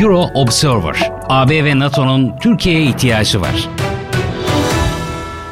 Euro Observer, AB ve NATO'nun Türkiye'ye ihtiyacı var.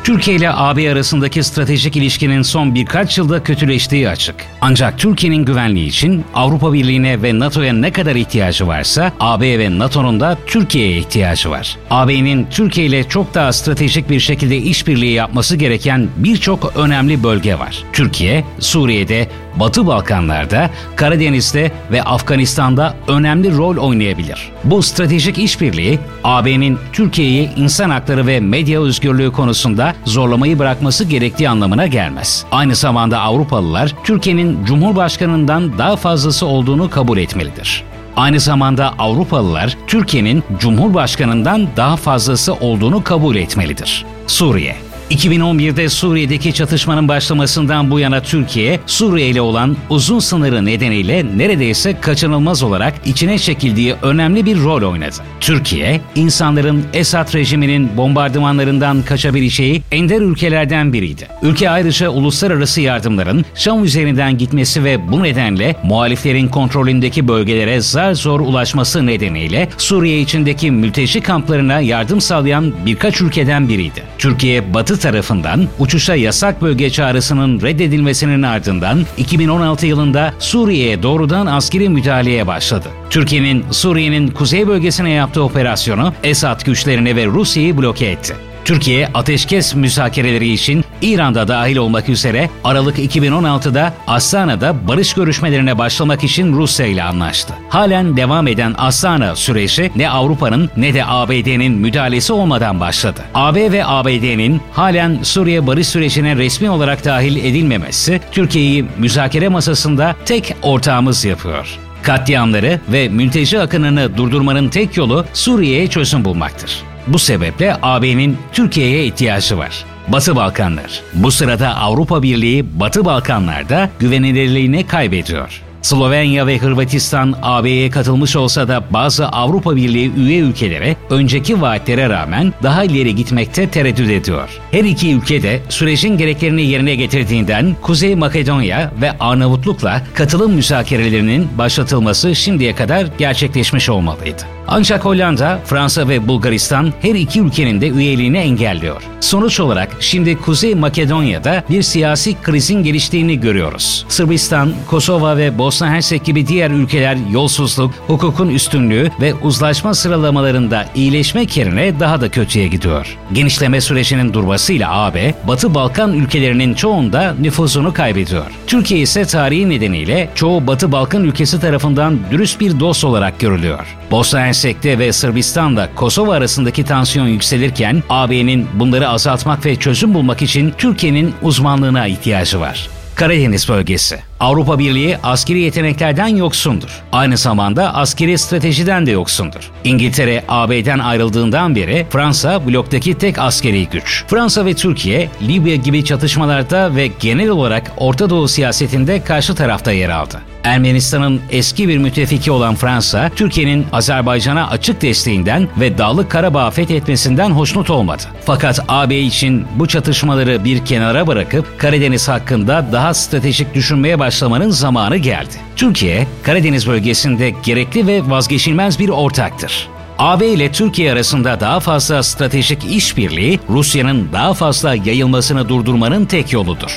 Türkiye ile AB arasındaki stratejik ilişkinin son birkaç yılda kötüleştiği açık. Ancak Türkiye'nin güvenliği için Avrupa Birliği'ne ve NATO'ya ne kadar ihtiyacı varsa AB ve NATO'nun da Türkiye'ye ihtiyacı var. AB'nin Türkiye ile çok daha stratejik bir şekilde işbirliği yapması gereken birçok önemli bölge var. Türkiye, Suriye'de, Batı Balkanlar'da, Karadeniz'de ve Afganistan'da önemli rol oynayabilir. Bu stratejik işbirliği AB'nin Türkiye'yi insan hakları ve medya özgürlüğü konusunda zorlamayı bırakması gerektiği anlamına gelmez. Aynı zamanda Avrupalılar Türkiye'nin Cumhurbaşkanından daha fazlası olduğunu kabul etmelidir. Aynı zamanda Avrupalılar Türkiye'nin Cumhurbaşkanından daha fazlası olduğunu kabul etmelidir. Suriye 2011'de Suriye'deki çatışmanın başlamasından bu yana Türkiye, Suriye ile olan uzun sınırı nedeniyle neredeyse kaçınılmaz olarak içine çekildiği önemli bir rol oynadı. Türkiye, insanların Esad rejiminin bombardımanlarından kaçabileceği ender ülkelerden biriydi. Ülke ayrıca uluslararası yardımların Şam üzerinden gitmesi ve bu nedenle muhaliflerin kontrolündeki bölgelere zar zor ulaşması nedeniyle Suriye içindeki mülteci kamplarına yardım sağlayan birkaç ülkeden biriydi. Türkiye, Batı tarafından uçuşa yasak bölge çağrısının reddedilmesinin ardından 2016 yılında Suriye'ye doğrudan askeri müdahaleye başladı. Türkiye'nin Suriye'nin kuzey bölgesine yaptığı operasyonu Esad güçlerini ve Rusya'yı bloke etti. Türkiye ateşkes müzakereleri için İran'da dahil olmak üzere Aralık 2016'da Astana'da barış görüşmelerine başlamak için Rusya ile anlaştı. Halen devam eden Astana süreci ne Avrupa'nın ne de ABD'nin müdahalesi olmadan başladı. AB ve ABD'nin halen Suriye barış sürecine resmi olarak dahil edilmemesi Türkiye'yi müzakere masasında tek ortağımız yapıyor. Katliamları ve mülteci akınını durdurmanın tek yolu Suriye'ye çözüm bulmaktır. Bu sebeple AB'nin Türkiye'ye ihtiyacı var. Batı Balkanlar. Bu sırada Avrupa Birliği Batı Balkanlar'da güvenilirliğini kaybediyor. Slovenya ve Hırvatistan AB'ye katılmış olsa da bazı Avrupa Birliği üye ülkelere önceki vaatlere rağmen daha ileri gitmekte tereddüt ediyor. Her iki ülke de sürecin gereklerini yerine getirdiğinden Kuzey Makedonya ve Arnavutluk'la katılım müzakerelerinin başlatılması şimdiye kadar gerçekleşmiş olmalıydı. Ancak Hollanda, Fransa ve Bulgaristan her iki ülkenin de üyeliğini engelliyor. Sonuç olarak şimdi Kuzey Makedonya'da bir siyasi krizin geliştiğini görüyoruz. Sırbistan, Kosova ve Bosna Hersek gibi diğer ülkeler yolsuzluk, hukukun üstünlüğü ve uzlaşma sıralamalarında iyileşmek yerine daha da kötüye gidiyor. Genişleme sürecinin durmasıyla AB, Batı Balkan ülkelerinin çoğunda nüfuzunu kaybediyor. Türkiye ise tarihi nedeniyle çoğu Batı Balkan ülkesi tarafından dürüst bir dost olarak görülüyor. Bosna Hersek'te ve Sırbistan'da Kosova arasındaki tansiyon yükselirken AB'nin bunları azaltmak ve çözüm bulmak için Türkiye'nin uzmanlığına ihtiyacı var. Karadeniz bölgesi. Avrupa Birliği askeri yeteneklerden yoksundur. Aynı zamanda askeri stratejiden de yoksundur. İngiltere AB'den ayrıldığından beri Fransa bloktaki tek askeri güç. Fransa ve Türkiye Libya gibi çatışmalarda ve genel olarak Orta Doğu siyasetinde karşı tarafta yer aldı. Ermenistan'ın eski bir müttefiki olan Fransa, Türkiye'nin Azerbaycan'a açık desteğinden ve Dağlık Karabağ fethetmesinden hoşnut olmadı. Fakat AB için bu çatışmaları bir kenara bırakıp Karadeniz hakkında daha stratejik düşünmeye başlamanın zamanı geldi. Türkiye, Karadeniz bölgesinde gerekli ve vazgeçilmez bir ortaktır. AB ile Türkiye arasında daha fazla stratejik işbirliği Rusya'nın daha fazla yayılmasını durdurmanın tek yoludur.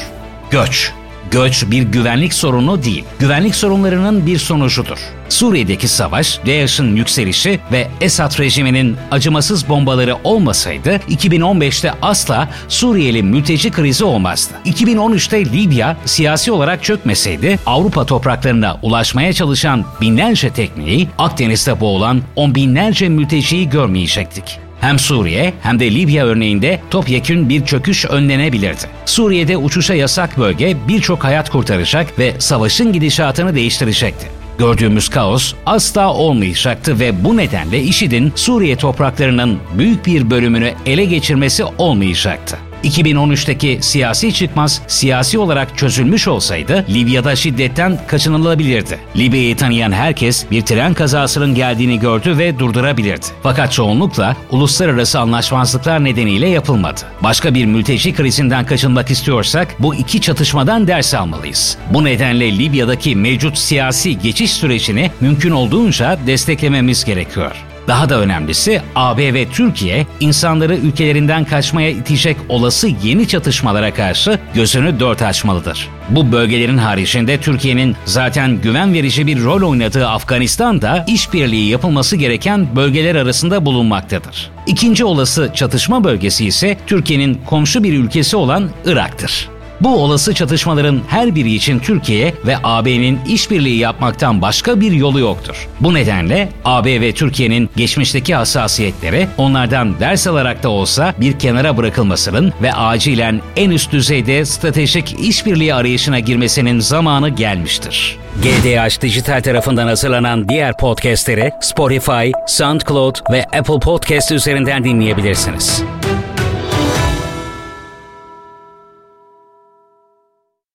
Göç Göç bir güvenlik sorunu değil, güvenlik sorunlarının bir sonucudur. Suriye'deki savaş, DAEŞ'in yükselişi ve Esad rejiminin acımasız bombaları olmasaydı 2015'te asla Suriyeli mülteci krizi olmazdı. 2013'te Libya siyasi olarak çökmeseydi Avrupa topraklarına ulaşmaya çalışan binlerce tekneyi Akdeniz'de boğulan on binlerce mülteciyi görmeyecektik. Hem Suriye hem de Libya örneğinde topyekün bir çöküş önlenebilirdi. Suriye'de uçuşa yasak bölge birçok hayat kurtaracak ve savaşın gidişatını değiştirecekti. Gördüğümüz kaos asla olmayacaktı ve bu nedenle IŞİD'in Suriye topraklarının büyük bir bölümünü ele geçirmesi olmayacaktı. 2013'teki siyasi çıkmaz siyasi olarak çözülmüş olsaydı Libya'da şiddetten kaçınılabilirdi. Libya'yı tanıyan herkes bir tren kazasının geldiğini gördü ve durdurabilirdi. Fakat çoğunlukla uluslararası anlaşmazlıklar nedeniyle yapılmadı. Başka bir mülteci krizinden kaçınmak istiyorsak bu iki çatışmadan ders almalıyız. Bu nedenle Libya'daki mevcut siyasi geçiş sürecini mümkün olduğunca desteklememiz gerekiyor. Daha da önemlisi AB ve Türkiye insanları ülkelerinden kaçmaya itecek olası yeni çatışmalara karşı gözünü dört açmalıdır. Bu bölgelerin haricinde Türkiye'nin zaten güven verici bir rol oynadığı Afganistan'da işbirliği yapılması gereken bölgeler arasında bulunmaktadır. İkinci olası çatışma bölgesi ise Türkiye'nin komşu bir ülkesi olan Irak'tır. Bu olası çatışmaların her biri için Türkiye ve AB'nin işbirliği yapmaktan başka bir yolu yoktur. Bu nedenle AB ve Türkiye'nin geçmişteki hassasiyetleri onlardan ders alarak da olsa bir kenara bırakılmasının ve acilen en üst düzeyde stratejik işbirliği arayışına girmesinin zamanı gelmiştir. GDH Dijital tarafından hazırlanan diğer podcastleri Spotify, SoundCloud ve Apple Podcast üzerinden dinleyebilirsiniz.